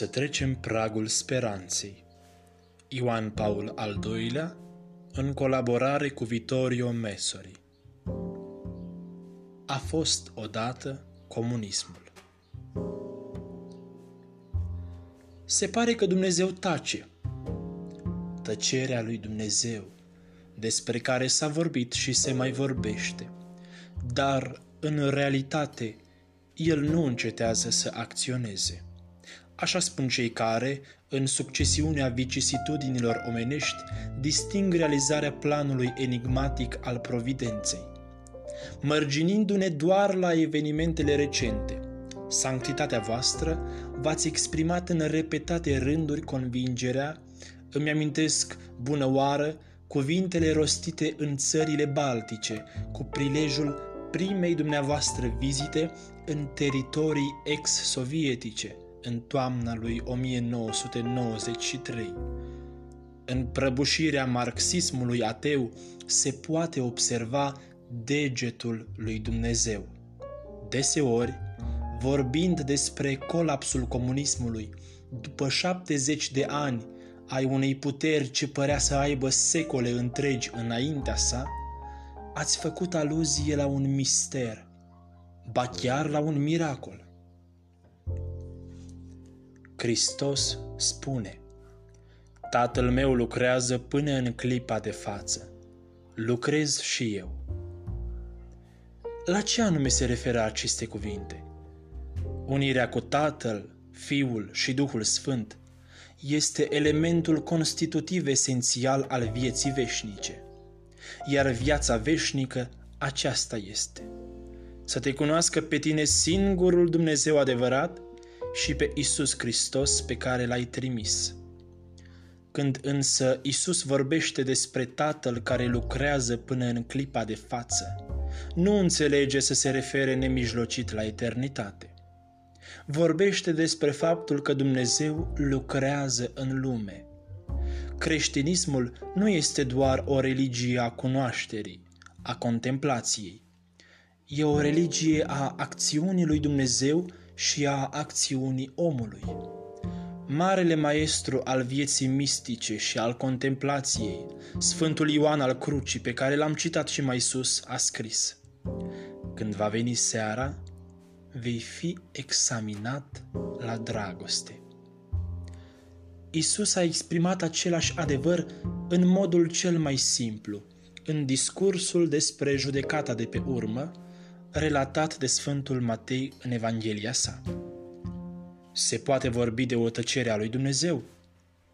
Să trecem pragul speranței. Ioan Paul al II-lea, în colaborare cu Vittorio Messori. A fost odată comunismul. Se pare că Dumnezeu tace. Tăcerea lui Dumnezeu, despre care s-a vorbit și se mai vorbește, dar în realitate el nu încetează să acționeze. Așa spun cei care, în succesiunea vicisitudinilor omenești, disting realizarea planului enigmatic al providenței. Mărginindu-ne doar la evenimentele recente, sanctitatea voastră v-ați exprimat în repetate rânduri convingerea, îmi amintesc bună oară, cuvintele rostite în țările baltice, cu prilejul primei dumneavoastră vizite în teritorii ex-sovietice – în toamna lui 1993. În prăbușirea marxismului ateu se poate observa degetul lui Dumnezeu. Deseori, vorbind despre colapsul comunismului, după 70 de ani ai unei puteri ce părea să aibă secole întregi înaintea sa, ați făcut aluzie la un mister, ba chiar la un miracol. Hristos spune, Tatăl meu lucrează până în clipa de față. Lucrez și eu. La ce anume se referă aceste cuvinte? Unirea cu Tatăl, Fiul și Duhul Sfânt este elementul constitutiv esențial al vieții veșnice. Iar viața veșnică aceasta este. Să te cunoască pe tine singurul Dumnezeu adevărat și pe Isus Hristos pe care l-ai trimis. Când însă Isus vorbește despre Tatăl care lucrează până în clipa de față, nu înțelege să se refere nemijlocit la eternitate. Vorbește despre faptul că Dumnezeu lucrează în lume. Creștinismul nu este doar o religie a cunoașterii, a contemplației. E o religie a acțiunii lui Dumnezeu și a acțiunii omului. Marele maestru al vieții mistice și al contemplației, Sfântul Ioan al Crucii, pe care l-am citat și mai sus, a scris Când va veni seara, vei fi examinat la dragoste. Isus a exprimat același adevăr în modul cel mai simplu, în discursul despre judecata de pe urmă, relatat de Sfântul Matei în Evanghelia sa. Se poate vorbi de o tăcere a lui Dumnezeu?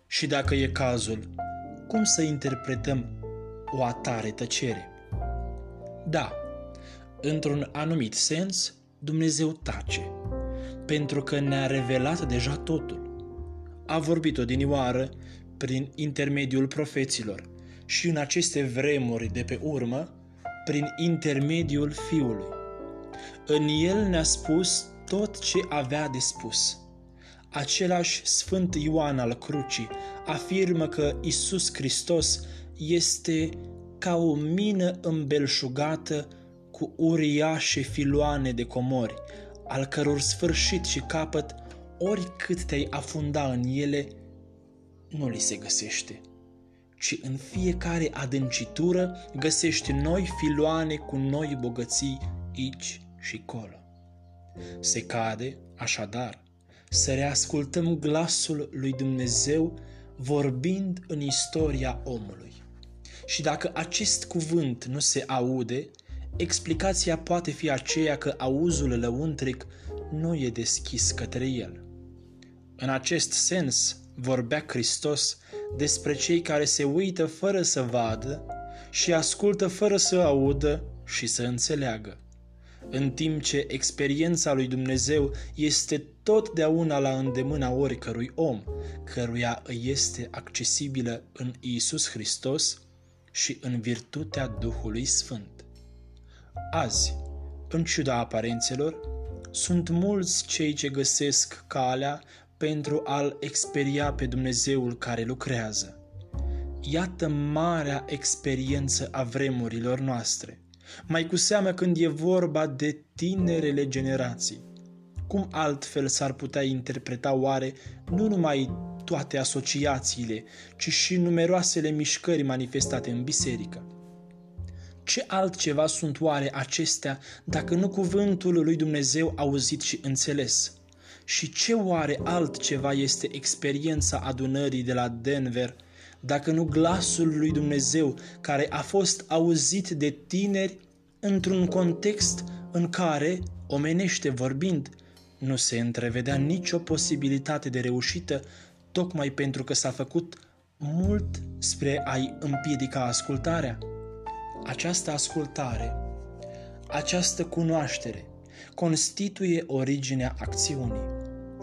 Și dacă e cazul, cum să interpretăm o atare tăcere? Da, într-un anumit sens, Dumnezeu tace, pentru că ne-a revelat deja totul. A vorbit odinioară prin intermediul profeților și în aceste vremuri de pe urmă, prin intermediul Fiului. În el ne-a spus tot ce avea de spus. Același Sfânt Ioan al Crucii afirmă că Isus Hristos este ca o mină îmbelșugată cu uriașe filoane de comori, al căror sfârșit și capăt, oricât te-ai afunda în ele, nu li se găsește, ci în fiecare adâncitură găsești noi filoane cu noi bogății aici și colo. Se cade, așadar, să reascultăm glasul lui Dumnezeu vorbind în istoria omului. Și dacă acest cuvânt nu se aude, explicația poate fi aceea că auzul lăuntric nu e deschis către el. În acest sens vorbea Hristos despre cei care se uită fără să vadă și ascultă fără să audă și să înțeleagă în timp ce experiența lui Dumnezeu este totdeauna la îndemâna oricărui om, căruia îi este accesibilă în Isus Hristos și în virtutea Duhului Sfânt. Azi, în ciuda aparențelor, sunt mulți cei ce găsesc calea pentru a-L experia pe Dumnezeul care lucrează. Iată marea experiență a vremurilor noastre – mai cu seamă când e vorba de tinerele generații. Cum altfel s-ar putea interpreta oare nu numai toate asociațiile, ci și numeroasele mișcări manifestate în biserică? Ce altceva sunt oare acestea dacă nu cuvântul lui Dumnezeu auzit și înțeles? Și ce oare altceva este experiența adunării de la Denver dacă nu glasul lui Dumnezeu care a fost auzit de tineri într-un context în care, omenește vorbind, nu se întrevedea nicio posibilitate de reușită, tocmai pentru că s-a făcut mult spre a-i împiedica ascultarea. Această ascultare, această cunoaștere, constituie originea acțiunii.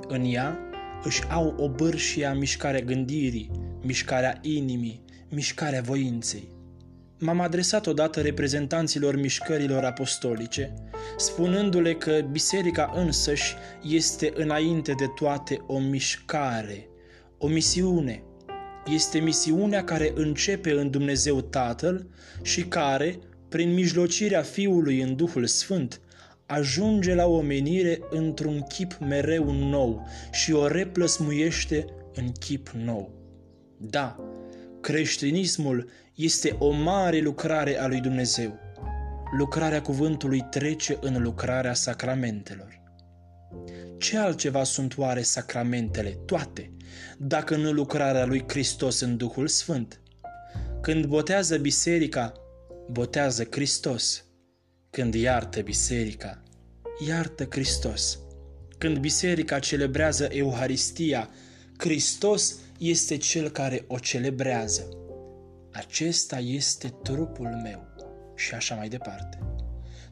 În ea își au obârșia mișcarea gândirii, mișcarea inimii, mișcarea voinței. M-am adresat odată reprezentanților mișcărilor apostolice, spunându-le că biserica însăși este înainte de toate o mișcare, o misiune. Este misiunea care începe în Dumnezeu Tatăl și care, prin mijlocirea Fiului în Duhul Sfânt, ajunge la omenire într-un chip mereu nou și o replăsmuiește în chip nou. Da, creștinismul este o mare lucrare a lui Dumnezeu. Lucrarea cuvântului trece în lucrarea sacramentelor. Ce altceva sunt oare sacramentele, toate, dacă nu lucrarea lui Hristos în Duhul Sfânt? Când botează biserica, botează Hristos. Când iartă biserica, iartă Hristos. Când biserica celebrează Euharistia, Hristos este cel care o celebrează. Acesta este trupul meu și așa mai departe.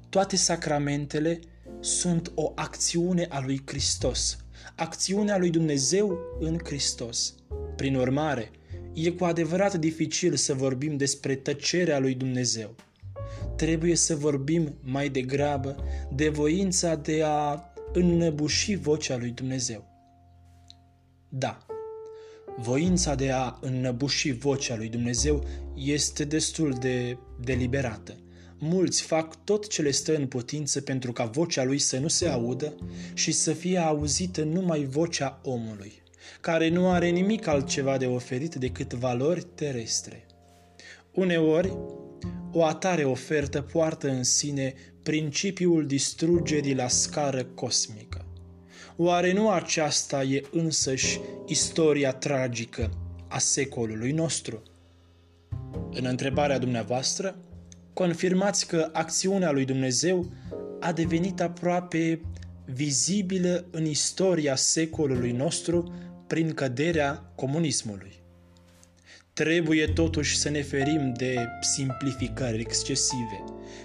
Toate sacramentele sunt o acțiune a lui Hristos, acțiunea lui Dumnezeu în Hristos. Prin urmare, e cu adevărat dificil să vorbim despre tăcerea lui Dumnezeu. Trebuie să vorbim mai degrabă de voința de a înnăbuși vocea lui Dumnezeu. Da, voința de a înnăbuși vocea lui Dumnezeu este destul de deliberată. Mulți fac tot ce le stă în putință pentru ca vocea lui să nu se audă și să fie auzită numai vocea omului, care nu are nimic altceva de oferit decât valori terestre. Uneori, o atare ofertă poartă în sine principiul distrugerii la scară cosmică. Oare nu aceasta e însăși istoria tragică a secolului nostru? În întrebarea dumneavoastră, confirmați că acțiunea lui Dumnezeu a devenit aproape vizibilă în istoria secolului nostru prin căderea comunismului. Trebuie totuși să ne ferim de simplificări excesive.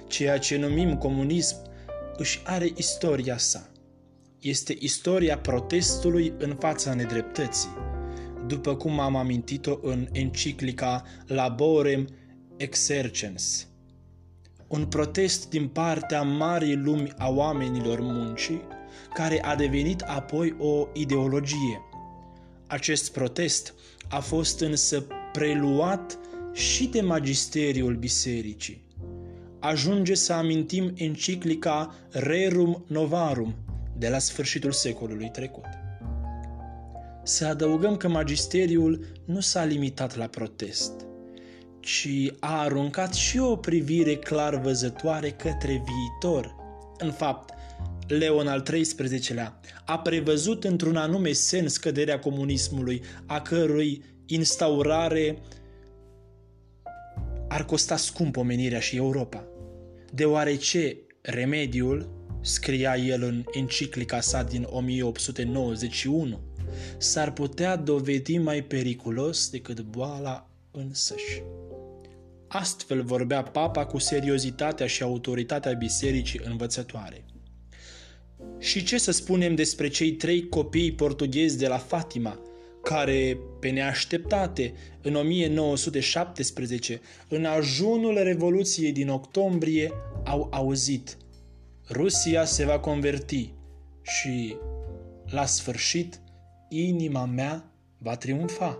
Ceea ce numim comunism își are istoria sa. Este istoria protestului în fața nedreptății, după cum am amintit-o în enciclica Laborem Exercens. Un protest din partea marii lumi a oamenilor muncii, care a devenit apoi o ideologie. Acest protest a fost însă preluat și de magisteriul bisericii. Ajunge să amintim enciclica Rerum Novarum de la sfârșitul secolului trecut. Să adăugăm că magisteriul nu s-a limitat la protest, ci a aruncat și o privire clar văzătoare către viitor. În fapt, Leon al XIII-lea a prevăzut într-un anume sens căderea comunismului, a cărui instaurare ar costa scump omenirea și Europa, deoarece remediul, scria el în enciclica sa din 1891, s-ar putea dovedi mai periculos decât boala însăși. Astfel vorbea papa cu seriozitatea și autoritatea bisericii învățătoare. Și ce să spunem despre cei trei copii portughezi de la Fatima, care, pe neașteptate, în 1917, în ajunul Revoluției din octombrie, au auzit Rusia se va converti și, la sfârșit, inima mea va triumfa.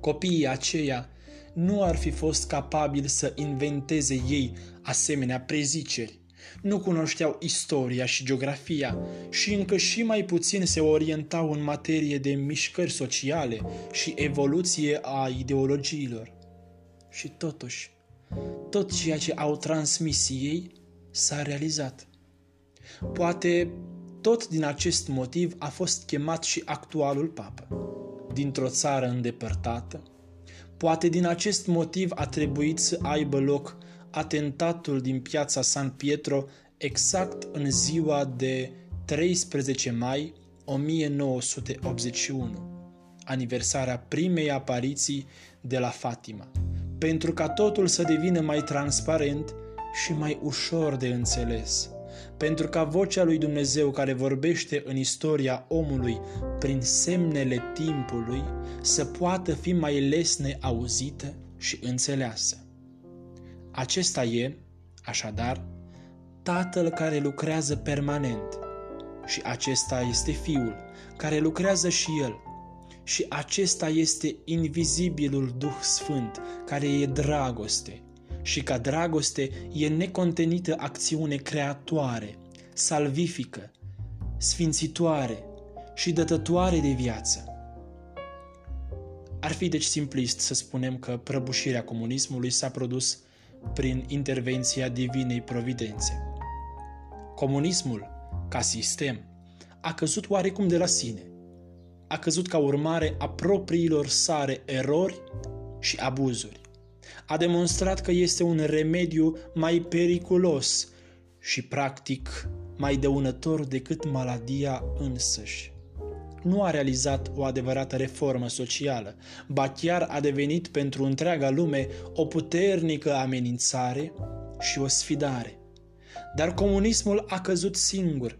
Copiii aceia nu ar fi fost capabili să inventeze ei asemenea preziceri, nu cunoșteau istoria și geografia și încă și mai puțin se orientau în materie de mișcări sociale și evoluție a ideologiilor. Și totuși, tot ceea ce au transmis ei s-a realizat. Poate tot din acest motiv a fost chemat și actualul papă, dintr-o țară îndepărtată. Poate din acest motiv a trebuit să aibă loc atentatul din piața San Pietro exact în ziua de 13 mai 1981, aniversarea primei apariții de la Fatima, pentru ca totul să devină mai transparent și mai ușor de înțeles, pentru ca vocea lui Dumnezeu care vorbește în istoria omului prin semnele timpului să poată fi mai lesne auzită și înțeleasă. Acesta e, așadar, Tatăl care lucrează permanent. Și acesta este Fiul care lucrează și El. Și acesta este invizibilul Duh Sfânt care e dragoste și ca dragoste e necontenită acțiune creatoare, salvifică, sfințitoare și dătătoare de viață. Ar fi deci simplist să spunem că prăbușirea comunismului s-a produs prin intervenția divinei providențe. Comunismul, ca sistem, a căzut oarecum de la sine. A căzut ca urmare a propriilor sare erori și abuzuri. A demonstrat că este un remediu mai periculos și, practic, mai dăunător decât maladia însăși nu a realizat o adevărată reformă socială, ba chiar a devenit pentru întreaga lume o puternică amenințare și o sfidare. Dar comunismul a căzut singur,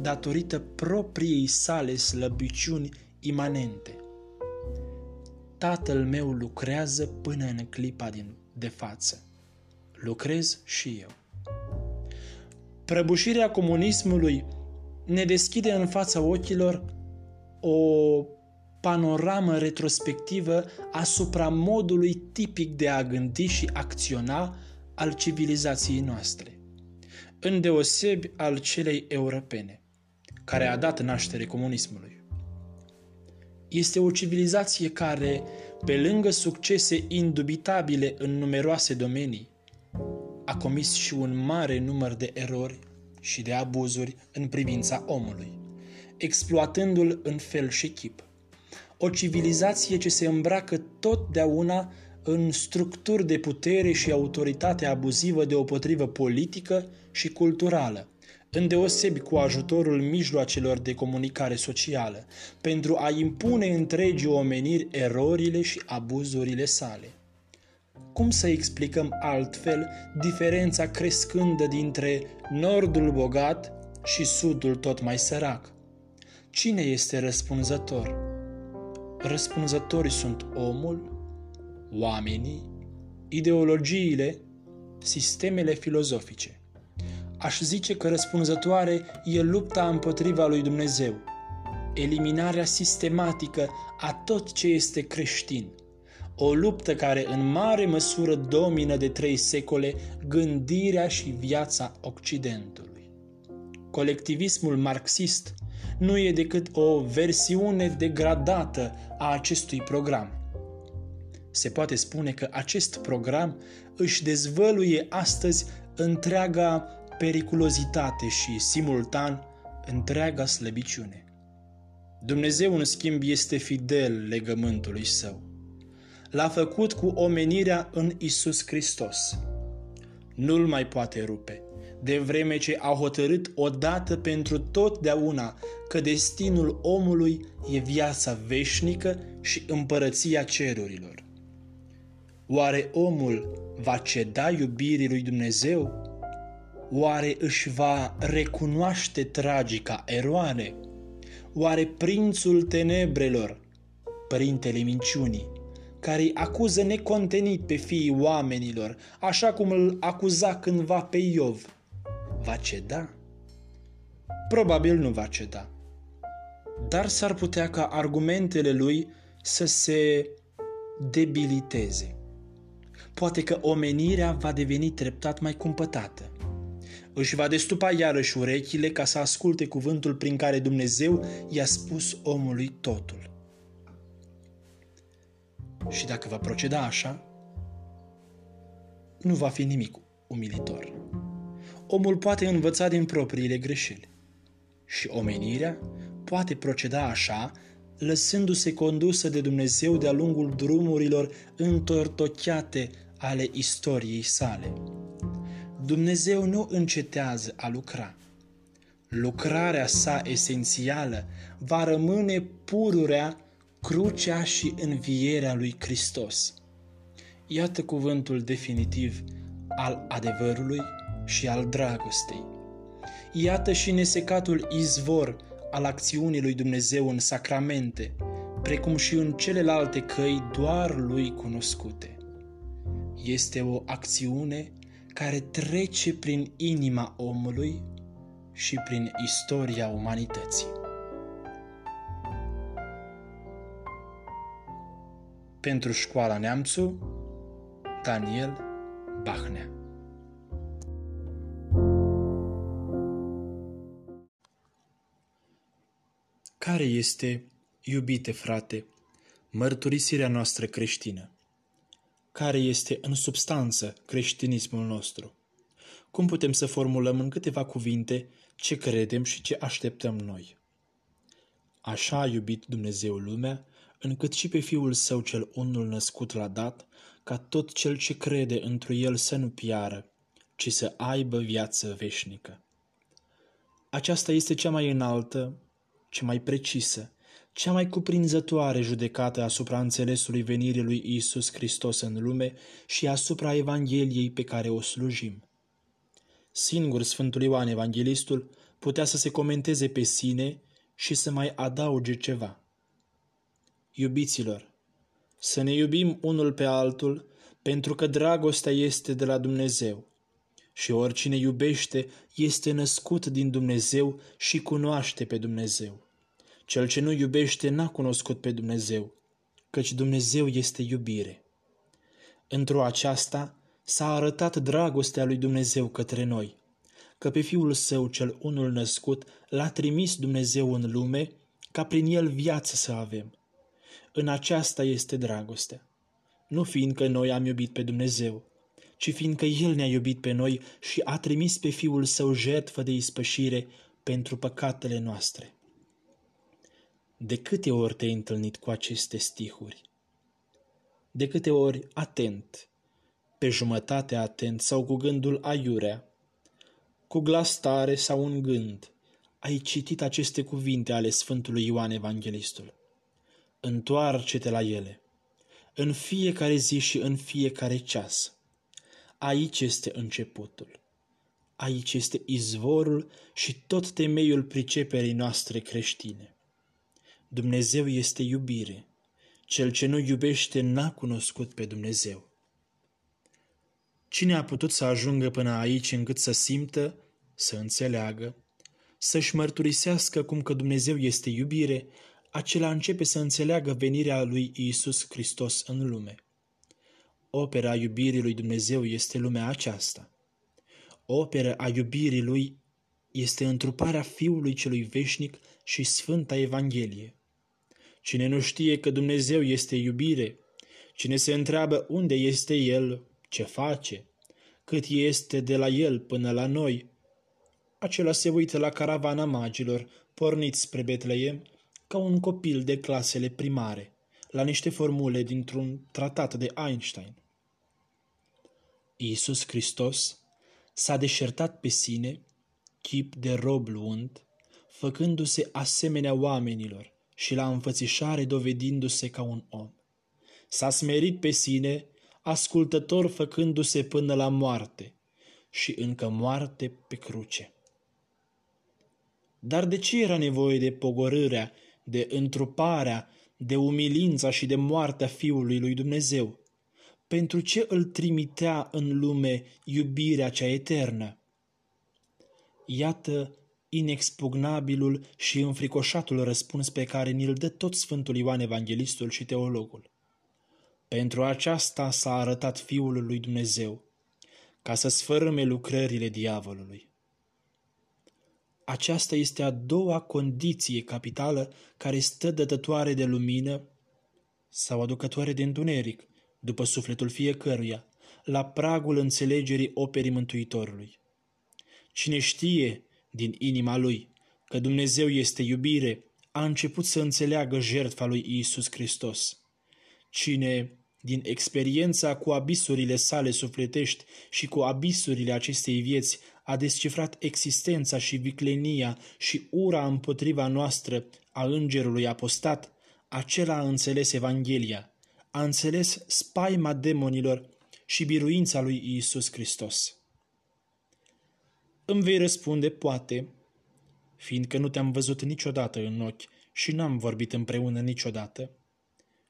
datorită propriei sale slăbiciuni imanente. Tatăl meu lucrează până în clipa din, de față. Lucrez și eu. Prăbușirea comunismului ne deschide în fața ochilor o panoramă retrospectivă asupra modului tipic de a gândi și acționa al civilizației noastre, îndeosebi al celei europene, care a dat naștere comunismului. Este o civilizație care, pe lângă succese indubitabile în numeroase domenii, a comis și un mare număr de erori și de abuzuri în privința omului exploatându-l în fel și chip. O civilizație ce se îmbracă totdeauna în structuri de putere și autoritate abuzivă deopotrivă politică și culturală, îndeosebi cu ajutorul mijloacelor de comunicare socială, pentru a impune întregii omeniri erorile și abuzurile sale. Cum să explicăm altfel diferența crescândă dintre nordul bogat și sudul tot mai sărac? Cine este răspunzător? Răspunzătorii sunt omul, oamenii, ideologiile, sistemele filozofice. Aș zice că răspunzătoare e lupta împotriva lui Dumnezeu, eliminarea sistematică a tot ce este creștin, o luptă care în mare măsură domină de trei secole gândirea și viața Occidentului. Colectivismul marxist nu e decât o versiune degradată a acestui program. Se poate spune că acest program își dezvăluie astăzi întreaga periculozitate și, simultan, întreaga slăbiciune. Dumnezeu, în schimb, este fidel legământului său. L-a făcut cu omenirea în Isus Hristos. Nu-l mai poate rupe de vreme ce a hotărât odată pentru totdeauna că destinul omului e viața veșnică și împărăția cerurilor. Oare omul va ceda iubirii lui Dumnezeu? Oare își va recunoaște tragica eroare? Oare prințul tenebrelor, părintele minciunii, care îi acuză necontenit pe fiii oamenilor, așa cum îl acuza cândva pe Iov, va ceda? Probabil nu va ceda. Dar s-ar putea ca argumentele lui să se debiliteze. Poate că omenirea va deveni treptat mai cumpătată. Își va destupa iarăși urechile ca să asculte cuvântul prin care Dumnezeu i-a spus omului totul. Și dacă va proceda așa, nu va fi nimic umilitor. Omul poate învăța din propriile greșeli și omenirea poate proceda așa, lăsându-se condusă de Dumnezeu de-a lungul drumurilor întortocheate ale istoriei sale. Dumnezeu nu încetează a lucra. Lucrarea sa esențială va rămâne pururea, crucea și învierea lui Hristos. Iată cuvântul definitiv al adevărului și al dragostei. Iată și nesecatul izvor al acțiunii lui Dumnezeu în sacramente, precum și în celelalte căi doar lui cunoscute. Este o acțiune care trece prin inima omului și prin istoria umanității. Pentru școala Neamțu, Daniel Bahnea Care este, iubite frate, mărturisirea noastră creștină? Care este în substanță creștinismul nostru? Cum putem să formulăm în câteva cuvinte ce credem și ce așteptăm noi? Așa a iubit Dumnezeu lumea, încât și pe Fiul Său cel unul născut l-a dat, ca tot cel ce crede întru El să nu piară, ci să aibă viață veșnică. Aceasta este cea mai înaltă, cea mai precisă, cea mai cuprinzătoare judecată asupra înțelesului venirii lui Isus Hristos în lume și asupra Evangheliei pe care o slujim. Singur Sfântul Ioan Evanghelistul putea să se comenteze pe sine și să mai adauge ceva. Iubiților, să ne iubim unul pe altul, pentru că dragostea este de la Dumnezeu. Și oricine iubește este născut din Dumnezeu și cunoaște pe Dumnezeu. Cel ce nu iubește n-a cunoscut pe Dumnezeu, căci Dumnezeu este iubire. Într-o aceasta s-a arătat dragostea lui Dumnezeu către noi, că pe Fiul Său cel unul născut l-a trimis Dumnezeu în lume, ca prin el viață să avem. În aceasta este dragostea. Nu fiindcă noi am iubit pe Dumnezeu, ci fiindcă El ne-a iubit pe noi și a trimis pe Fiul Său jertfă de ispășire pentru păcatele noastre. De câte ori te-ai întâlnit cu aceste stihuri? De câte ori atent, pe jumătate atent sau cu gândul aiurea, cu glas tare sau un gând, ai citit aceste cuvinte ale Sfântului Ioan Evanghelistul. Întoarce-te la ele, în fiecare zi și în fiecare ceas. Aici este începutul. Aici este izvorul și tot temeiul priceperii noastre creștine. Dumnezeu este iubire. Cel ce nu iubește n-a cunoscut pe Dumnezeu. Cine a putut să ajungă până aici încât să simtă, să înțeleagă, să-și mărturisească cum că Dumnezeu este iubire, acela începe să înțeleagă venirea lui Isus Hristos în lume. Opera iubirii lui Dumnezeu este lumea aceasta. Opera a iubirii lui este întruparea Fiului celui veșnic și Sfânta Evanghelie. Cine nu știe că Dumnezeu este iubire, cine se întreabă unde este El, ce face, cât este de la El până la noi, acela se uită la caravana magilor porniți spre Betleem ca un copil de clasele primare, la niște formule dintr-un tratat de Einstein. Iisus Hristos s-a deșertat pe sine, chip de rob luând, făcându-se asemenea oamenilor, și la înfățișare dovedindu-se ca un om. S-a smerit pe sine, ascultător făcându-se până la moarte și încă moarte pe cruce. Dar de ce era nevoie de pogorârea, de întruparea, de umilința și de moartea Fiului lui Dumnezeu? Pentru ce îl trimitea în lume iubirea cea eternă? Iată inexpugnabilul și înfricoșatul răspuns pe care ni-l dă tot Sfântul Ioan Evanghelistul și teologul. Pentru aceasta s-a arătat Fiul lui Dumnezeu, ca să sfărâme lucrările diavolului. Aceasta este a doua condiție capitală care stă dătătoare de lumină sau aducătoare de întuneric, după sufletul fiecăruia, la pragul înțelegerii operii Mântuitorului. Cine știe din inima lui că Dumnezeu este iubire, a început să înțeleagă jertfa lui Isus Hristos. Cine, din experiența cu abisurile sale sufletești și cu abisurile acestei vieți, a descifrat existența și viclenia și ura împotriva noastră a îngerului apostat, acela a înțeles Evanghelia, a înțeles spaima demonilor și biruința lui Isus Hristos. Îmi vei răspunde, poate, fiindcă nu te-am văzut niciodată în ochi și n-am vorbit împreună niciodată.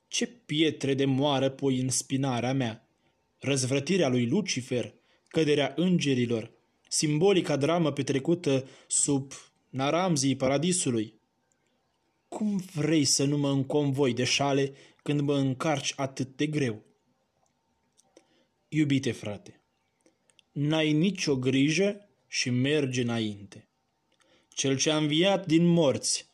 Ce pietre de moară pui în spinarea mea? Răzvrătirea lui Lucifer, căderea îngerilor, simbolica dramă petrecută sub naramzii paradisului. Cum vrei să nu mă înconvoi de șale când mă încarci atât de greu? Iubite frate, n-ai nicio grijă și mergi înainte. Cel ce a înviat din morți,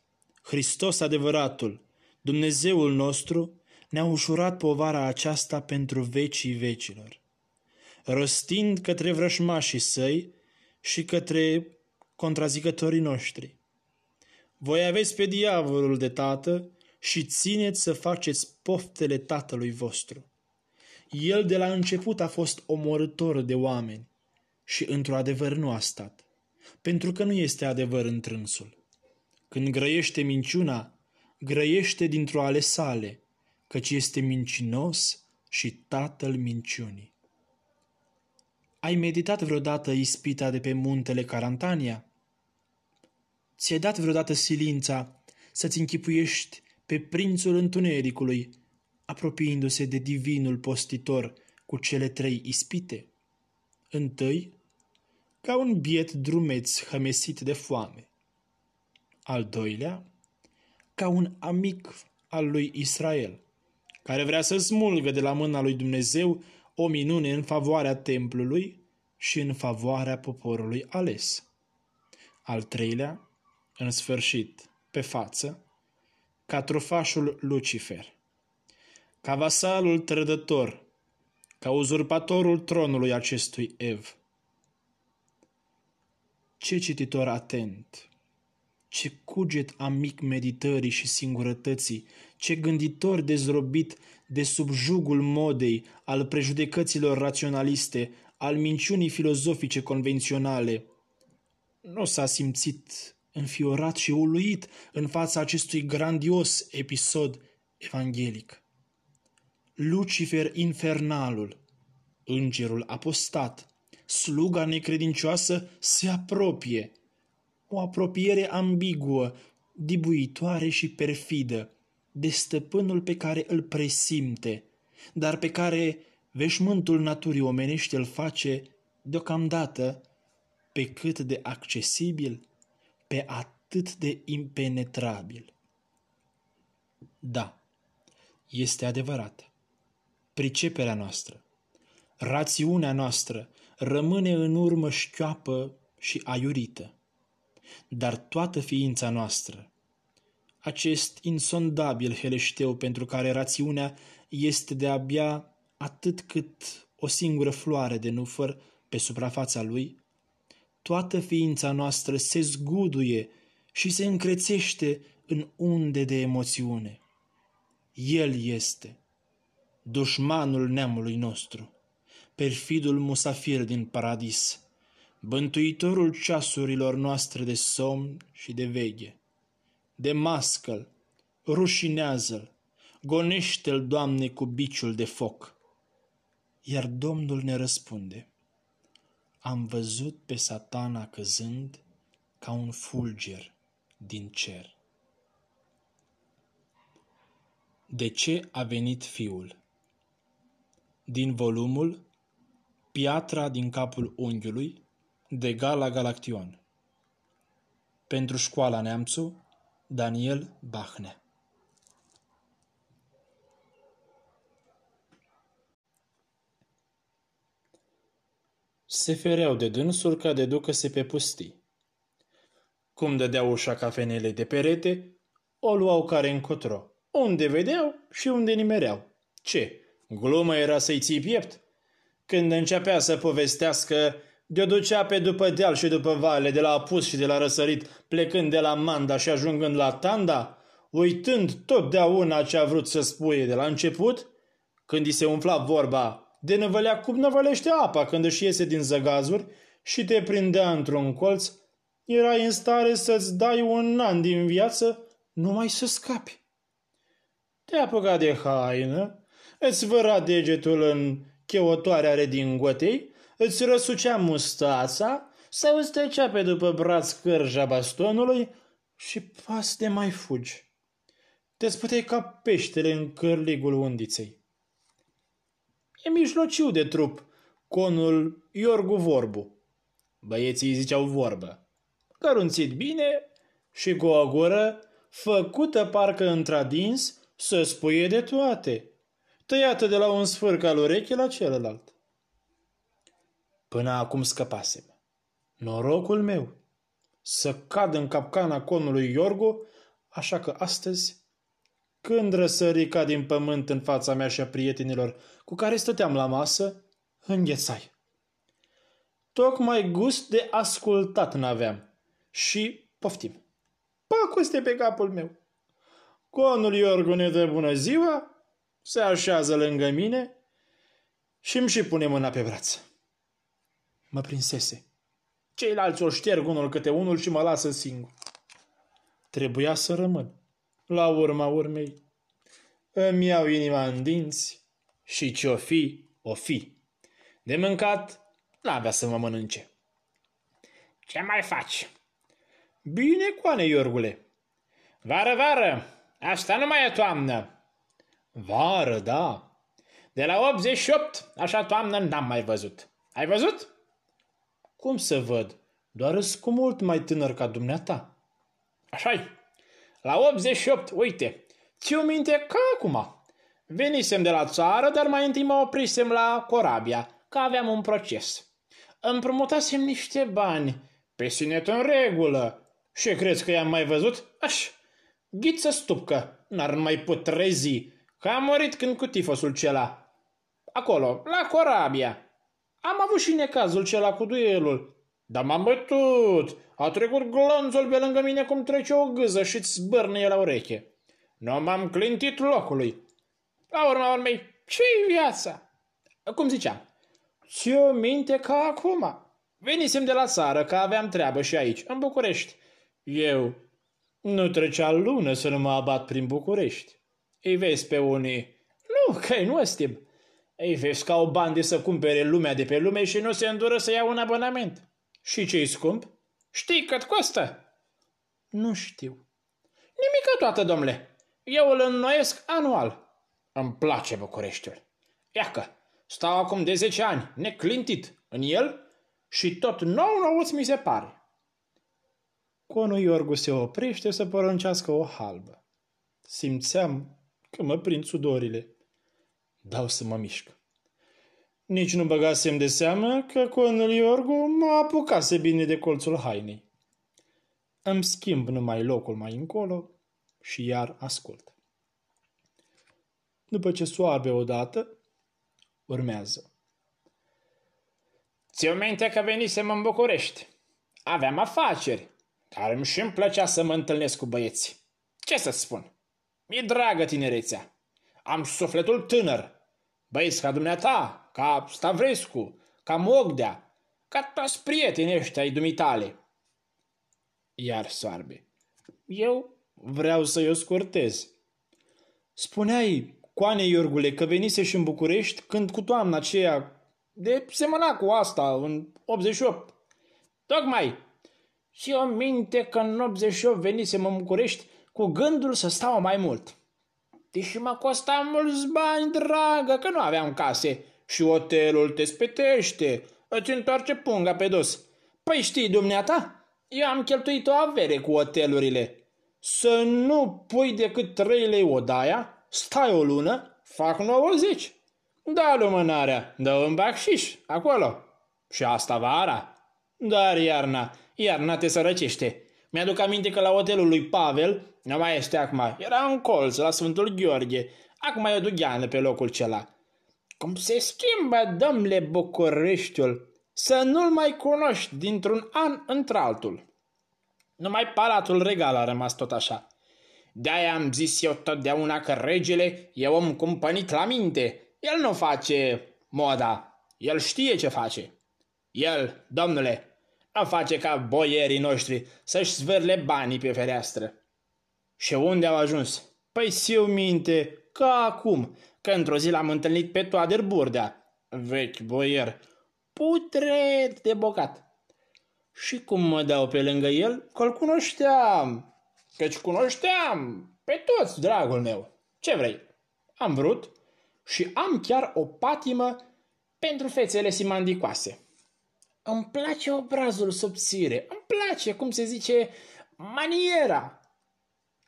Hristos adevăratul, Dumnezeul nostru, ne-a ușurat povara aceasta pentru vecii vecilor. Rostind către vrășmașii săi și către contrazicătorii noștri. Voi aveți pe diavolul de tată și țineți să faceți poftele tatălui vostru. El de la început a fost omorător de oameni și într-o adevăr nu a stat, pentru că nu este adevăr întrânsul. Când grăiește minciuna, grăiește dintr-o ale sale, căci este mincinos și tatăl minciunii. Ai meditat vreodată ispita de pe muntele Carantania? Ți-ai dat vreodată silința să-ți închipuiești pe prințul întunericului, apropiindu-se de divinul postitor cu cele trei ispite? Întâi, ca un biet drumeț hămesit de foame. Al doilea, ca un amic al lui Israel, care vrea să smulgă de la mâna lui Dumnezeu o minune în favoarea templului și în favoarea poporului ales. Al treilea, în sfârșit, pe față, ca trufașul Lucifer, ca vasalul trădător, ca uzurpatorul tronului acestui Ev. Ce cititor atent! Ce cuget amic meditării și singurătății, ce gânditor dezrobit de subjugul modei, al prejudecăților raționaliste, al minciunii filozofice convenționale. Nu s-a simțit înfiorat și uluit în fața acestui grandios episod evanghelic. Lucifer infernalul, îngerul apostat, sluga necredincioasă se apropie. O apropiere ambiguă, dibuitoare și perfidă, de stăpânul pe care îl presimte, dar pe care veșmântul naturii omenești îl face deocamdată pe cât de accesibil, pe atât de impenetrabil. Da, este adevărat. Priceperea noastră, rațiunea noastră rămâne în urmă șchioapă și aiurită. Dar toată ființa noastră, acest insondabil heleșteu pentru care rațiunea este de abia atât cât o singură floare de nufăr pe suprafața lui, toată ființa noastră se zguduie și se încrețește în unde de emoțiune. El este, dușmanul neamului nostru, perfidul musafir din paradis, bântuitorul ceasurilor noastre de somn și de veghe de mascăl, rușinează-l, gonește-l, Doamne, cu biciul de foc. Iar Domnul ne răspunde, am văzut pe satana căzând ca un fulger din cer. De ce a venit Fiul? Din volumul Piatra din capul unghiului de Gala Galaction. Pentru școala Neamțu, Daniel Bachne Se fereau de dânsul ca de ducă-se pe pustii. Cum dădea ușa cafenelei de perete, o luau care încotro, unde vedeau și unde nimereau. Ce? Glumă era să-i ții piept? Când începea să povestească, de-o ducea pe după deal și după vale, de la apus și de la răsărit, plecând de la Manda și ajungând la Tanda, uitând totdeauna ce a vrut să spuie de la început, când îi se umfla vorba, de năvălea cum năvălește apa când își iese din zăgazuri și te prindea într-un colț, erai în stare să-ți dai un an din viață numai să scapi. Te apuca de haină, îți văra degetul în cheotoarea redingotei, îți răsucea mustața sau îți trecea pe după braț cărja bastonului și pas de mai fugi. Te sputeai ca peștele în cărligul undiței. E mijlociu de trup, conul Iorgu Vorbu. Băieții ziceau vorbă. Cărunțit bine și cu o gură făcută parcă într-adins să spuie de toate, tăiată de la un sfârc al urechii la celălalt. Până acum scăpasem. Norocul meu să cad în capcana conului Iorgu, așa că astăzi când răsări ca din pământ în fața mea și a prietenilor cu care stăteam la masă, înghețai. Tocmai gust de ascultat n-aveam și poftim. Pacoste pe capul meu. Conul Iorgu ne dă bună ziua, se așează lângă mine și îmi și pune mâna pe braț. Mă prinsese. Ceilalți o șterg unul câte unul și mă lasă singur. Trebuia să rămân la urma urmei. Îmi iau inima în dinți și ce-o fi, o fi. De mâncat, n-avea să mă mănânce. Ce mai faci? Bine, coane, Iorgule. Vară, vară, asta nu mai e toamnă. Vară, da. De la 88, așa toamnă n-am mai văzut. Ai văzut? Cum să văd? Doar cu mult mai tânăr ca dumneata. Așa-i. La 88, uite, ți-o minte ca acum. Venisem de la țară, dar mai întâi mă oprisem la Corabia, că aveam un proces. Împrumutasem niște bani, pe sinet în regulă. Și crezi că i-am mai văzut? Aș, ghiță stupcă, n-ar mai put trezi, că a murit când cu tifosul cela. Acolo, la Corabia. Am avut și necazul cela cu duelul, dar m-am bătut, a trecut glonțul pe lângă mine cum trece o gâză și-ți zbârnă la ureche. Nu m-am clintit locului. La urma urmei, ce-i viața? Cum ziceam, ți-o minte ca acum. Venisem de la țară, că aveam treabă și aici, în București. Eu nu trecea lună să nu mă abat prin București. Îi vezi pe unii, nu, că nu ăstim. Îi vezi ca o bandă să cumpere lumea de pe lume și nu se îndură să ia un abonament. Și ce-i scump? Știi cât costă? Nu știu. Nimică toată, domnule. Eu îl înnoiesc anual. Îmi place Bucureștiul. Iacă, stau acum de 10 ani, neclintit, în el și tot nou nouț mi se pare. Conul Iorgu se oprește să poruncească o halbă. Simțeam că mă prind sudorile. Dau să mă mișc. Nici nu băgasem de seamă că conul Iorgu mă apucase bine de colțul hainei. Îmi schimb numai locul mai încolo și iar ascult. După ce soarbe odată, urmează. Ți-o minte că venisem în București. Aveam afaceri, dar îmi și-mi plăcea să mă întâlnesc cu băieți. Ce să spun? Mi-e dragă tinerețea. Am sufletul tânăr. Băieți ca dumneata, ca Stavrescu, ca Mogdea, ca toți prietenii ăștia ai dumitale. Iar soarbe. Eu vreau să-i o scurtez. Spuneai, Coane Iorgule, că venise și în București când cu toamna aceea de semăna cu asta în 88. Tocmai. Și o minte că în 88 venisem în București cu gândul să stau mai mult. Deși mă costa mulți bani, dragă, că nu aveam case și hotelul te spetește, îți întoarce punga pe dos. Păi știi, dumneata, eu am cheltuit o avere cu hotelurile. Să nu pui decât 3 lei odaia, stai o lună, fac 90. Da lumânarea, dă un bacșiș, acolo. Și asta vara. Dar iarna, iarna te sărăcește. Mi-aduc aminte că la hotelul lui Pavel, nu mai este acum, era în colț, la Sfântul Gheorghe. Acum e o dugheană pe locul cela. Cum se schimbă, domnule Bucureștiul, să nu-l mai cunoști dintr-un an într-altul. Numai palatul regal a rămas tot așa. De-aia am zis eu totdeauna că regele e om cumpănit la minte. El nu face moda, el știe ce face. El, domnule, nu face ca boierii noștri să-și zvârle banii pe fereastră. Și unde au ajuns? Păi siu minte, ca acum, că într-o zi l-am întâlnit pe Toader Burdea, vechi boier, putred de bocat. Și cum mă dau pe lângă el, că-l cunoșteam, căci cunoșteam pe toți, dragul meu. Ce vrei? Am vrut și am chiar o patimă pentru fețele simandicoase. Îmi place obrazul subțire, îmi place, cum se zice, maniera.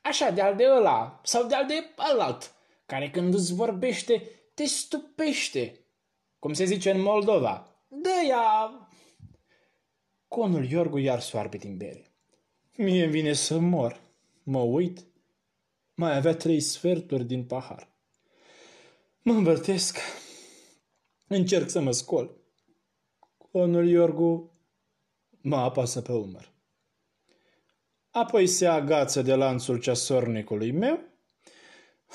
Așa, de-al de ăla, sau de-al de ălalt, care când îți vorbește, te stupește. Cum se zice în Moldova, dă-ia... Conul Iorgu iar soarbe din bere. Mie vine să mor. Mă uit. Mai avea trei sferturi din pahar. Mă învârtesc. Încerc să mă scol. Conul Iorgu mă apasă pe umăr. Apoi se agață de lanțul ceasornicului meu,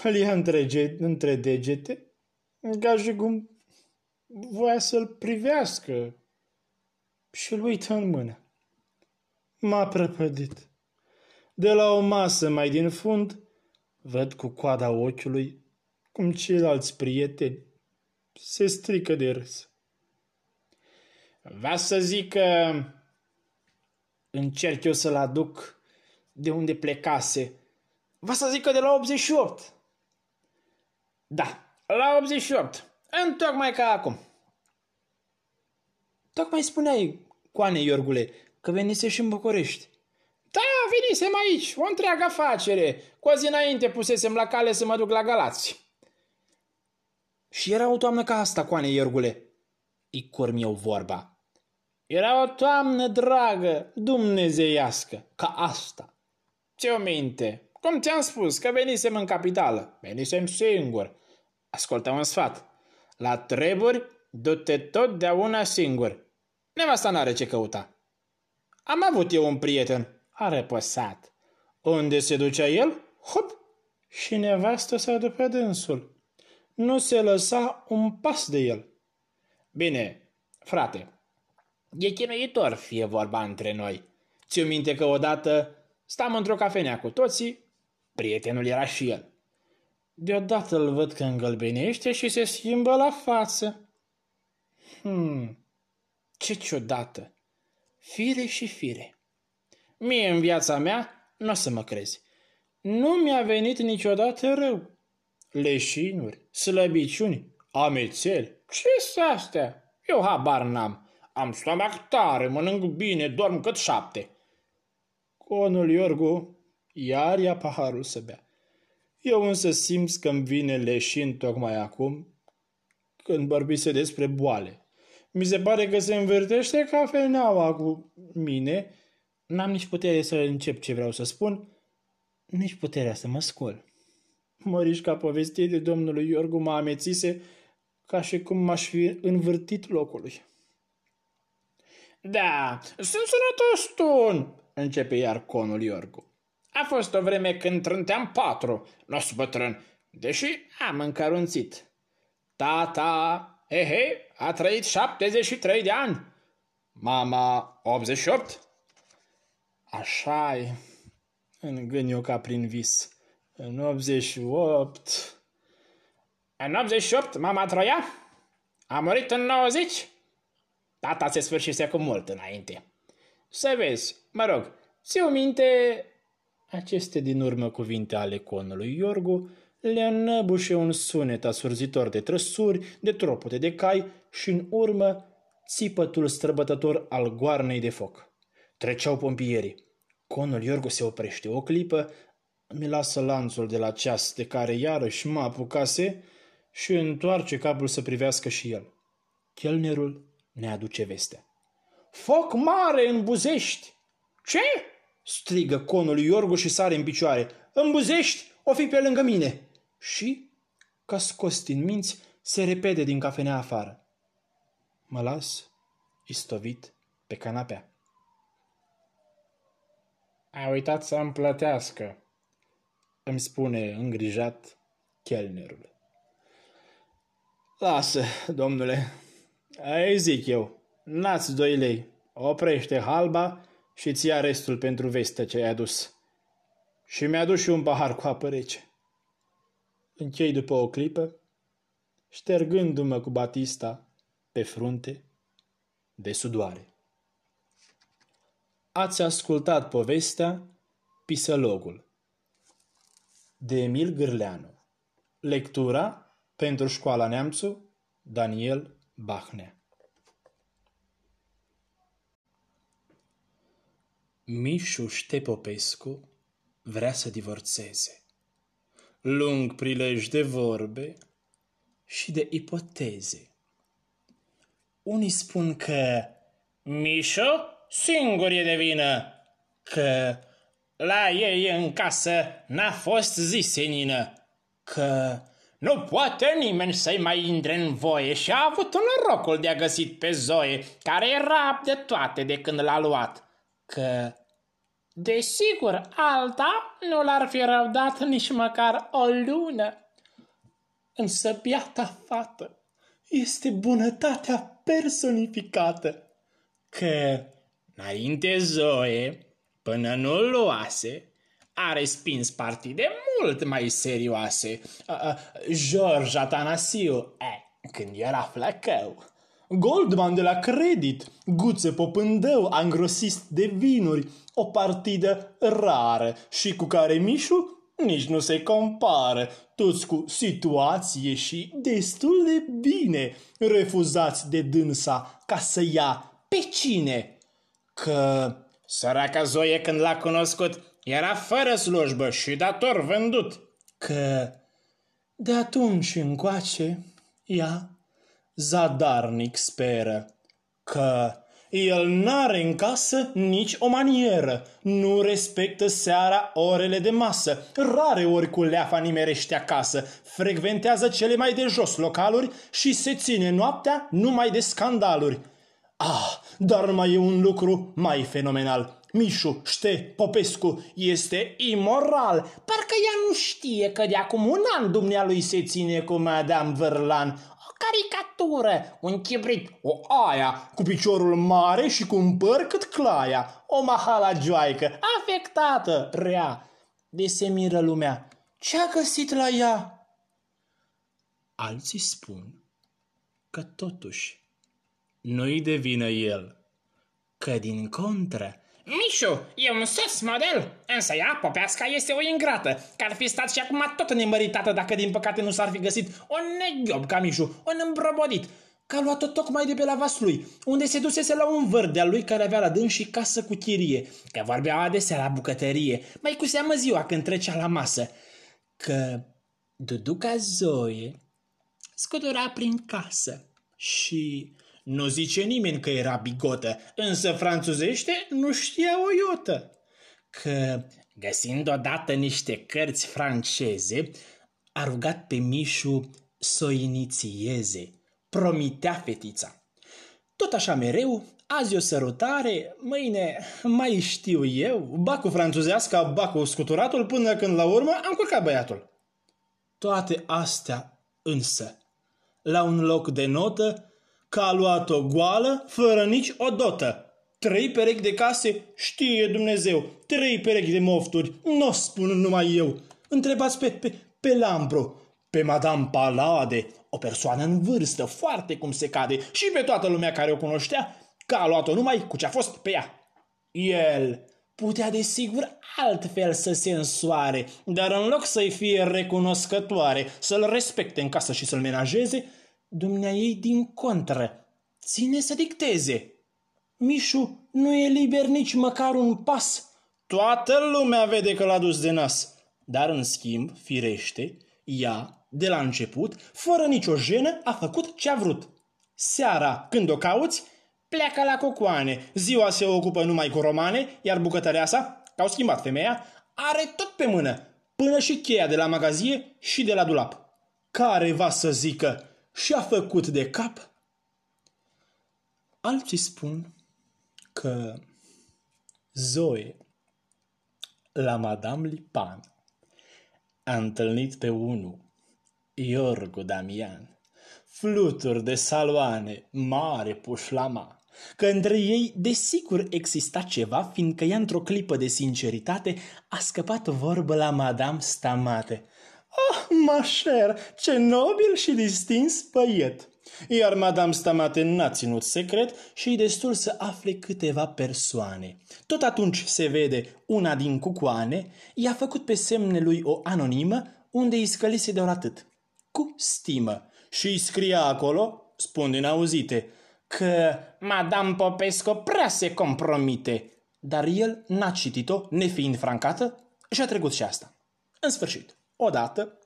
îl ia între, între degete, ca și cum voia să-l privească și îl uită în mână. M-a prăpădit. De la o masă mai din fund, văd cu coada ochiului cum ceilalți prieteni se strică de râs. Va să zic că încerc eu să-l aduc de unde plecase. Va să zic că de la 88. Da, la 88. Întocmai ca acum. Tocmai spuneai, Coane Iorgule, că venise și în București. Da, venisem aici, o întreagă afacere. Cu o zi înainte pusesem la cale să mă duc la Galați. Și era o toamnă ca asta, Coane Iorgule. Îi curm eu vorba. Era o toamnă dragă, dumnezeiască, ca asta. Ce-o minte? Cum ți-am spus, că venisem în capitală. Venisem singur. Ascultă un sfat. La treburi, du-te totdeauna singur. Nevasta n-are ce căuta. Am avut eu un prieten. A repăsat. Unde se ducea el? Hop! Și nevastă s-a după dânsul. Nu se lăsa un pas de el. Bine, frate, e chinuitor fie vorba între noi. Ți-o minte că odată stam într-o cafenea cu toții, prietenul era și el. Deodată îl văd că îngălbenește și se schimbă la față. Hmm, ce ciudată! Fire și fire. Mie în viața mea nu o să mă crezi. Nu mi-a venit niciodată rău. Leșinuri, slăbiciuni, amețeli. ce sunt astea? Eu habar n-am. Am stomac tare, mănânc bine, dorm cât șapte. Conul Iorgu iar ia paharul să bea. Eu însă simt că-mi vine leșin tocmai acum, când vorbise despre boale. Mi se pare că se învârtește cafeneaua cu mine. N-am nici putere să încep ce vreau să spun, nici puterea să mă scol. Mărișca povestie de domnului Iorgu mă amețise ca și cum m-aș fi învârtit locului. Da, sunt sănătos tu, începe iar conul Iorgu. A fost o vreme când trânteam patru, nu bătrân, deși am încărunțit. Tata, Ehe, a trăit 73 de ani. Mama 88. așa e, îngân eu ca prin vis. În 88... În 88 mama trăia? A murit în 90? Tata se sfârșise cu mult înainte. Să vezi, mă rog, ți-o minte aceste din urmă cuvinte ale conului Iorgu le înnăbușe un sunet asurzitor de trăsuri, de tropote de cai și în urmă țipătul străbătător al goarnei de foc. Treceau pompierii. Conul Iorgu se oprește o clipă, mi lasă lanțul de la ceas de care iarăși mă apucase și întoarce capul să privească și el. Chelnerul ne aduce vestea. Foc mare în Buzești! Ce? strigă conul Iorgu și sare în picioare. Îmbuzești, o fi pe lângă mine. Și, ca scos din minți, se repede din cafenea afară. Mă las istovit pe canapea. A uitat să îmi plătească, îmi spune îngrijat chelnerul. Lasă, domnule, ai zic eu, n-ați doi lei, oprește halba și ți ia restul pentru vestea ce ai adus. Și mi-a adus și un pahar cu apă rece. Închei după o clipă, ștergându-mă cu batista pe frunte de sudoare. Ați ascultat povestea Pisălogul de Emil Gârleanu. Lectura pentru Școala Neamțu Daniel Bahnea Mișu Ștepopescu vrea să divorțeze. Lung prilej de vorbe și de ipoteze. Unii spun că Mișu singur e de vină, că la ei în casă n-a fost zisenină, că nu poate nimeni să-i mai intre în voie și a avut un norocul de a găsit pe Zoe, care era de toate de când l-a luat, că Desigur, alta nu l-ar fi răbdat nici măcar o lună. Însă biata fată este bunătatea personificată, că înainte Zoe, până nu-l luase, a respins partide mult mai serioase. George Atanasiu, eh, când era flăcău, Goldman de la Credit, Guță Popândău, angrosist de vinuri, o partidă rară. Și cu care Mișu nici nu se compară, toți cu situație și destul de bine. Refuzați de dânsa ca să ia pe cine. Că săraca Zoe când l-a cunoscut era fără slujbă și dator vândut. Că de atunci încoace ea zadarnic speră că el n-are în casă nici o manieră, nu respectă seara orele de masă, rare ori cu leafa nimerește acasă, frecventează cele mai de jos localuri și se ține noaptea numai de scandaluri. Ah, dar mai e un lucru mai fenomenal. Mișu, Ște, Popescu, este imoral. Parcă ea nu știe că de acum un an dumnealui se ține cu Madame Verlan caricatură, un chibrit, o aia cu piciorul mare și cu un păr cât claia, o mahala joaică, afectată, rea. De se miră lumea. Ce-a găsit la ea? Alții spun că totuși nu-i devină el, că din contră Mișu, e un sus model, însă ea, popeasca, este o ingrată, că ar fi stat și acum tot nemăritată dacă din păcate nu s-ar fi găsit o neghiob ca Mișu, un îmbrobodit, că a luat-o tocmai de pe la vas lui, unde se dusese la un văr de-a lui care avea la dâns și casă cu chirie, că vorbea adesea la bucătărie, mai cu seamă ziua când trecea la masă, că Duduca Zoe scutura prin casă și nu zice nimeni că era bigotă, însă franțuzește nu știa o iotă. Că, găsind odată niște cărți franceze, a rugat pe Mișu să o inițieze. Promitea fetița. Tot așa mereu, azi o sărutare, mâine mai știu eu, ba cu franțuzească, ba cu scuturatul, până când la urmă am culcat băiatul. Toate astea însă, la un loc de notă, că a luat-o goală, fără nici o dotă. Trei perechi de case, știe Dumnezeu, trei perechi de mofturi, nu o spun numai eu. Întrebați pe, pe, pe Lambro, pe Madame Palade, o persoană în vârstă, foarte cum se cade, și pe toată lumea care o cunoștea, că a luat-o numai cu ce-a fost pe ea. El putea desigur altfel să se însoare, dar în loc să-i fie recunoscătoare, să-l respecte în casă și să-l menajeze, Dumnea ei din contră, ține să dicteze. Mișu nu e liber nici măcar un pas. Toată lumea vede că l-a dus de nas. Dar în schimb, firește, ea, de la început, fără nicio jenă, a făcut ce a vrut. Seara, când o cauți, pleacă la cocoane. Ziua se ocupă numai cu romane, iar bucătăreasa că au schimbat femeia, are tot pe mână, până și cheia de la magazie și de la dulap. Care va să zică și-a făcut de cap? Alții spun că Zoe la Madame Lipan a întâlnit pe unul, Iorgo Damian, fluturi de saloane, mare pușlama, că între ei desigur exista ceva, fiindcă ea într-o clipă de sinceritate a scăpat vorbă la Madame Stamate. Ah, mașer, ce nobil și distins băiet! Iar Madame Stamate n-a ținut secret și e destul să afle câteva persoane. Tot atunci se vede una din cucoane, i-a făcut pe semne lui o anonimă, unde îi scălise de atât. Cu stimă. Și îi scria acolo, spun din auzite, că Madame Popescu prea se compromite. Dar el n-a citit-o, nefiind francată, și a trecut și asta. În sfârșit, odată,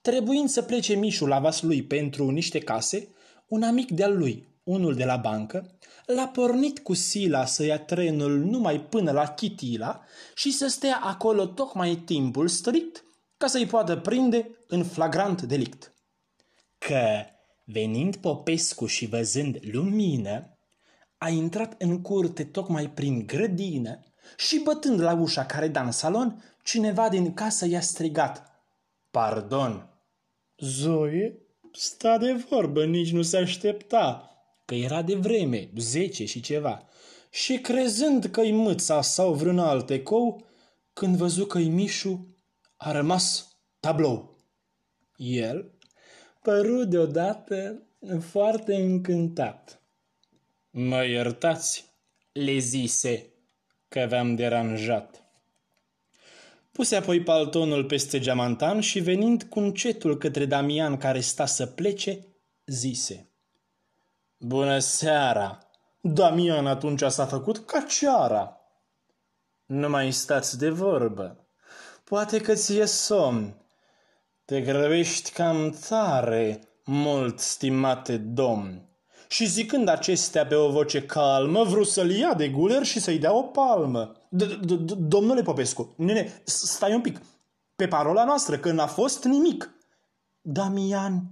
trebuind să plece Mișu la vas lui pentru niște case, un amic de-al lui, unul de la bancă, l-a pornit cu sila să ia trenul numai până la Chitila și să stea acolo tocmai timpul strict ca să-i poată prinde în flagrant delict. Că, venind Popescu și văzând lumină, a intrat în curte tocmai prin grădină și bătând la ușa care da în salon, cineva din casă i-a strigat Pardon, Zoe sta de vorbă, nici nu se aștepta, că era de vreme, zece și ceva. Și crezând că-i mâța sau vreun alt ecou, când văzu că-i Mișu, a rămas tablou. El păru deodată foarte încântat. Mă iertați, le zise, că v-am deranjat. Puse apoi paltonul peste geamantan și venind cu încetul către Damian care sta să plece, zise Bună seara! Damian atunci s-a făcut ca ceara. Nu mai stați de vorbă. Poate că ți-e somn. Te grăbești cam tare, mult stimate domn. Și zicând acestea pe o voce calmă, vrut să-l ia de guler și să-i dea o palmă. Domnule Popescu, nene, stai un pic. Pe parola noastră, că n-a fost nimic. Damian,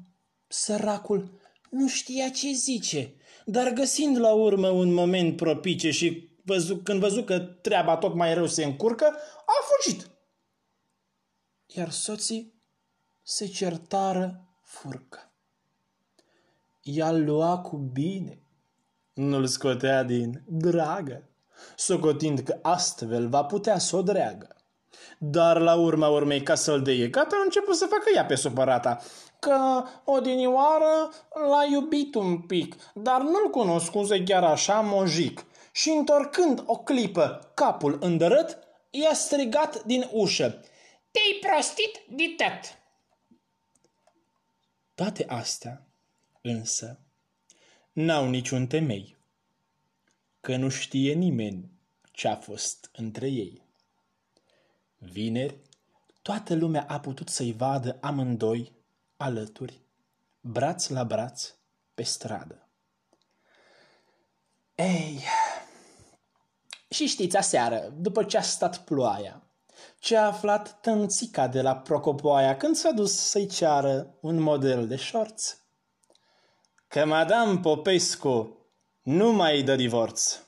săracul, nu știa ce zice, dar găsind la urmă un moment propice și văzu, când văzu că treaba tot mai rău se încurcă, a fugit. Iar soții se certară furcă. Ea lua cu bine, nu-l scotea din dragă socotind că astfel va putea să o dreagă. Dar la urma urmei, ca să-l deie gata, a început să facă ea pe supărata, că odinioară l-a iubit un pic, dar nu-l cunoscuse chiar așa mojic. Și întorcând o clipă capul îndărât, i-a strigat din ușă. Te-ai prostit de tot! Toate astea, însă, n-au niciun temei că nu știe nimeni ce a fost între ei. Vineri, toată lumea a putut să-i vadă amândoi alături, braț la braț, pe stradă. Ei, și știți aseară, după ce a stat ploaia, ce a aflat tânțica de la Procopoaia când s-a dus să-i ceară un model de șorț? Că Madame Popescu nu mai dă divorț.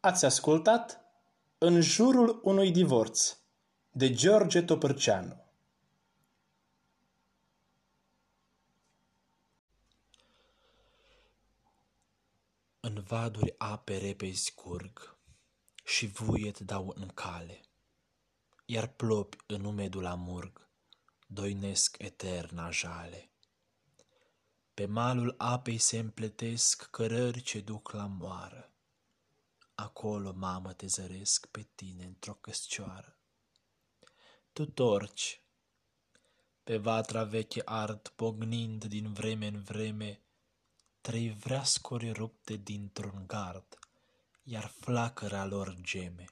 Ați ascultat În jurul unui divorț de George Topârceanu. În vaduri ape repezi curg și vuiet dau în cale, iar plopi în umedul amurg doinesc eterna jale. Pe malul apei se împletesc cărări ce duc la moară. Acolo, mamă, te zăresc pe tine într-o căscioară. Tu torci, pe vatra veche ard, pognind din vreme în vreme, trei vreascori rupte dintr-un gard, iar flacăra lor geme.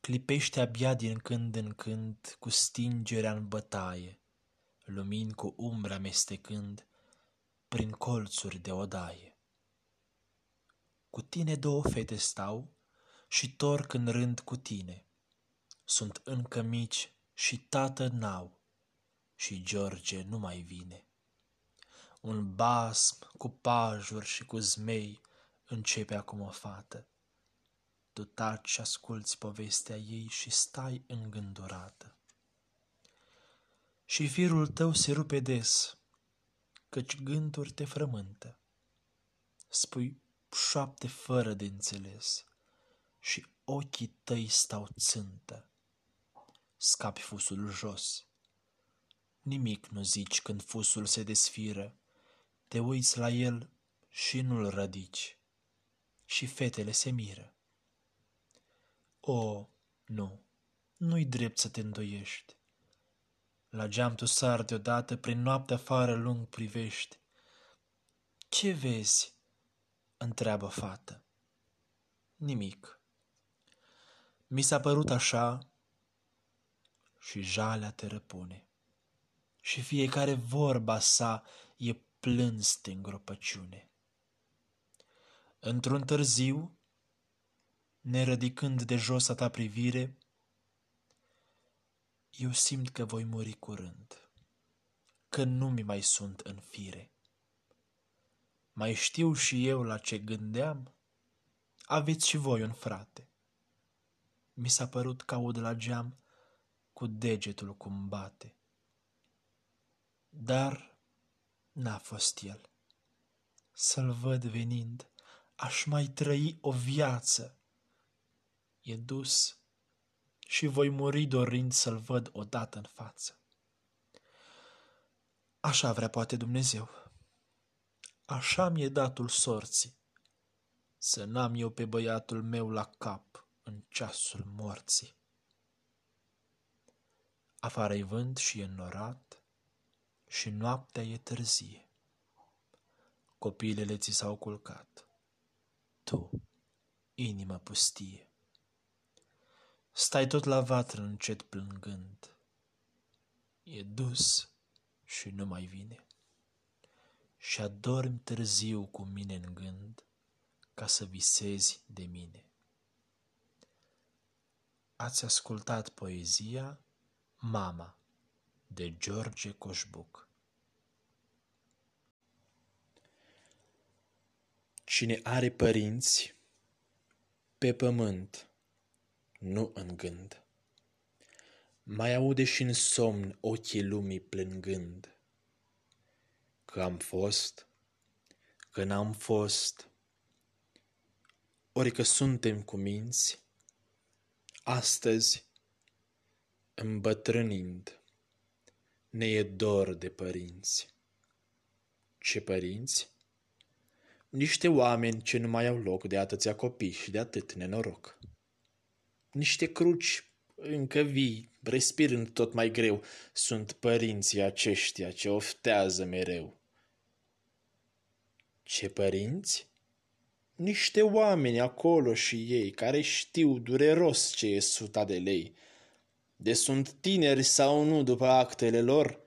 Clipește abia din când în când cu stingerea în bătaie, lumini cu umbre amestecând prin colțuri de odaie. Cu tine două fete stau și torc în rând cu tine. Sunt încă mici și tată n-au și George nu mai vine. Un basm cu pajuri și cu zmei începe acum o fată. Tu taci și asculți povestea ei și stai îngândurată. Și firul tău se rupe des, căci gânduri te frământă. Spui șoapte fără de înțeles și ochii tăi stau țântă. Scapi fusul jos. Nimic nu zici când fusul se desfiră, te uiți la el și nu-l rădici. Și fetele se miră. O, nu, nu-i drept să te îndoiești. La geam tu sar deodată, prin noapte afară lung privești. Ce vezi? întreabă fată. Nimic. Mi s-a părut așa și jalea te răpune. Și fiecare vorba sa e plâns de îngropăciune. Într-un târziu, nerădicând de jos a ta privire, eu simt că voi muri curând, că nu mi mai sunt în fire. Mai știu și eu la ce gândeam? Aveți și voi un frate. Mi s-a părut că aud la geam cu degetul cum bate. Dar n-a fost el. Să-l văd venind, aș mai trăi o viață. E dus și voi muri dorind să-l văd odată în față. Așa vrea poate Dumnezeu. Așa mi-e datul sorții, să n-am eu pe băiatul meu la cap în ceasul morții. Afară-i vânt și e înnorat și noaptea e târzie. Copilele ți s-au culcat. Tu, inimă pustie. Stai tot la vatră încet plângând. E dus și nu mai vine. Și adormi târziu cu mine în gând ca să visezi de mine. Ați ascultat poezia Mama de George Coșbuc Cine are părinți pe pământ nu în gând. Mai aude și în somn ochii lumii plângând. Că am fost, că n-am fost, ori că suntem cu minți, astăzi, îmbătrânind, ne e dor de părinți. Ce părinți? Niște oameni ce nu mai au loc de atâția copii și de atât nenoroc niște cruci încă vii, respirând tot mai greu, sunt părinții aceștia ce oftează mereu. Ce părinți? Niște oameni acolo și ei, care știu dureros ce e suta de lei. De sunt tineri sau nu după actele lor,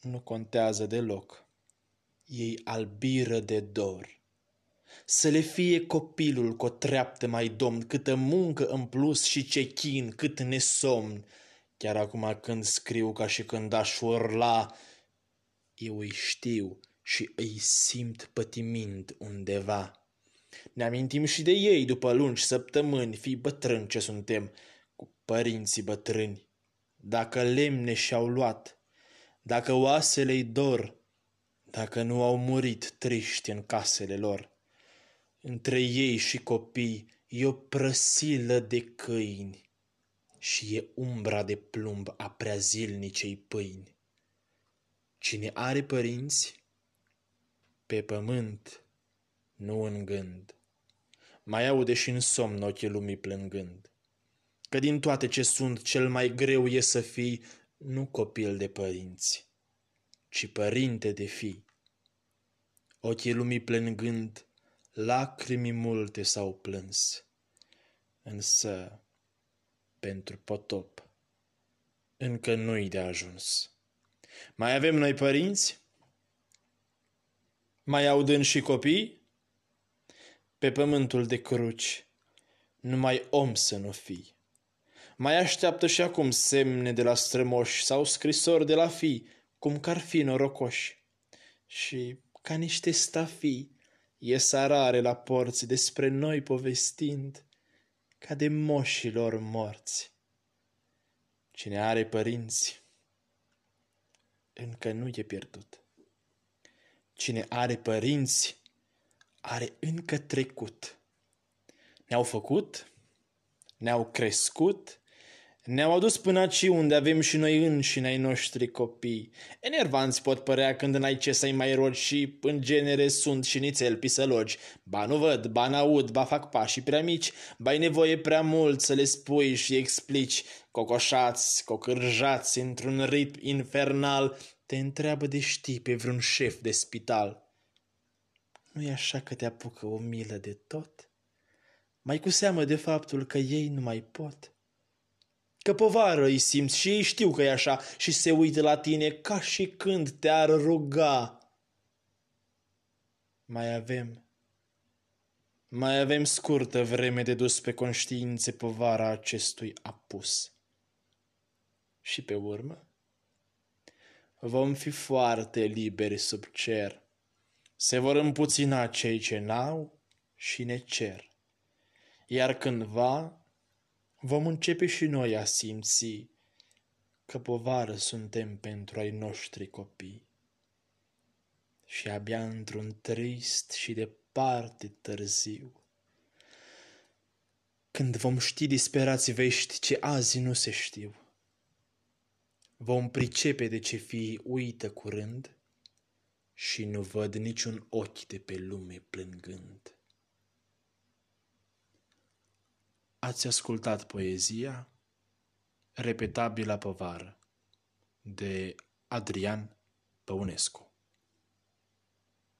nu contează deloc. Ei albiră de dor să le fie copilul cu o treaptă mai domn, câtă muncă în plus și ce chin, cât nesomn. Chiar acum când scriu ca și când aș urla, eu îi știu și îi simt pătimind undeva. Ne amintim și de ei după lungi săptămâni, fii bătrâni ce suntem, cu părinții bătrâni. Dacă lemne și-au luat, dacă oasele-i dor, dacă nu au murit triști în casele lor între ei și copii e o prăsilă de câini și e umbra de plumb a prea zilnicei pâini. Cine are părinți, pe pământ, nu în gând, mai aude și în somn ochii lumii plângând, că din toate ce sunt cel mai greu e să fii nu copil de părinți, ci părinte de fii. Ochii lumii plângând, lacrimi multe s-au plâns, însă pentru potop încă nu-i de ajuns. Mai avem noi părinți? Mai audând și copii? pe pământul de cruci, numai om să nu fii. Mai așteaptă și acum semne de la strămoși sau scrisori de la fi, cum că ar fi norocoși. Și, ca niște stafii, ies arare la porți despre noi povestind, ca de moșilor morți. Cine are părinți, încă nu e pierdut. Cine are părinți, are încă trecut. Ne-au făcut, ne-au crescut, ne-au adus până aici unde avem și noi înșine ai noștri copii. Enervanți pot părea când n-ai ce să-i mai rogi și în genere sunt și nițel pisălogi. Ba nu văd, ba n-aud, ba fac pașii prea mici, ba ai nevoie prea mult să le spui și explici. Cocoșați, cocârjați într-un ritm infernal, te întreabă de știi pe vreun șef de spital. nu e așa că te apucă o milă de tot? Mai cu seamă de faptul că ei nu mai pot? Că povară îi simți și ei știu că e așa și se uită la tine ca și când te-ar ruga. Mai avem, mai avem scurtă vreme de dus pe conștiințe povara acestui apus. Și pe urmă, vom fi foarte liberi sub cer. Se vor împuțina cei ce n-au și ne cer. Iar cândva vom începe și noi a simți că povară suntem pentru ai noștri copii. Și abia într-un trist și departe târziu, când vom ști disperați vești ce azi nu se știu, vom pricepe de ce fii uită curând și nu văd niciun ochi de pe lume plângând. Ați ascultat poezia Repetabila povară de Adrian Păunescu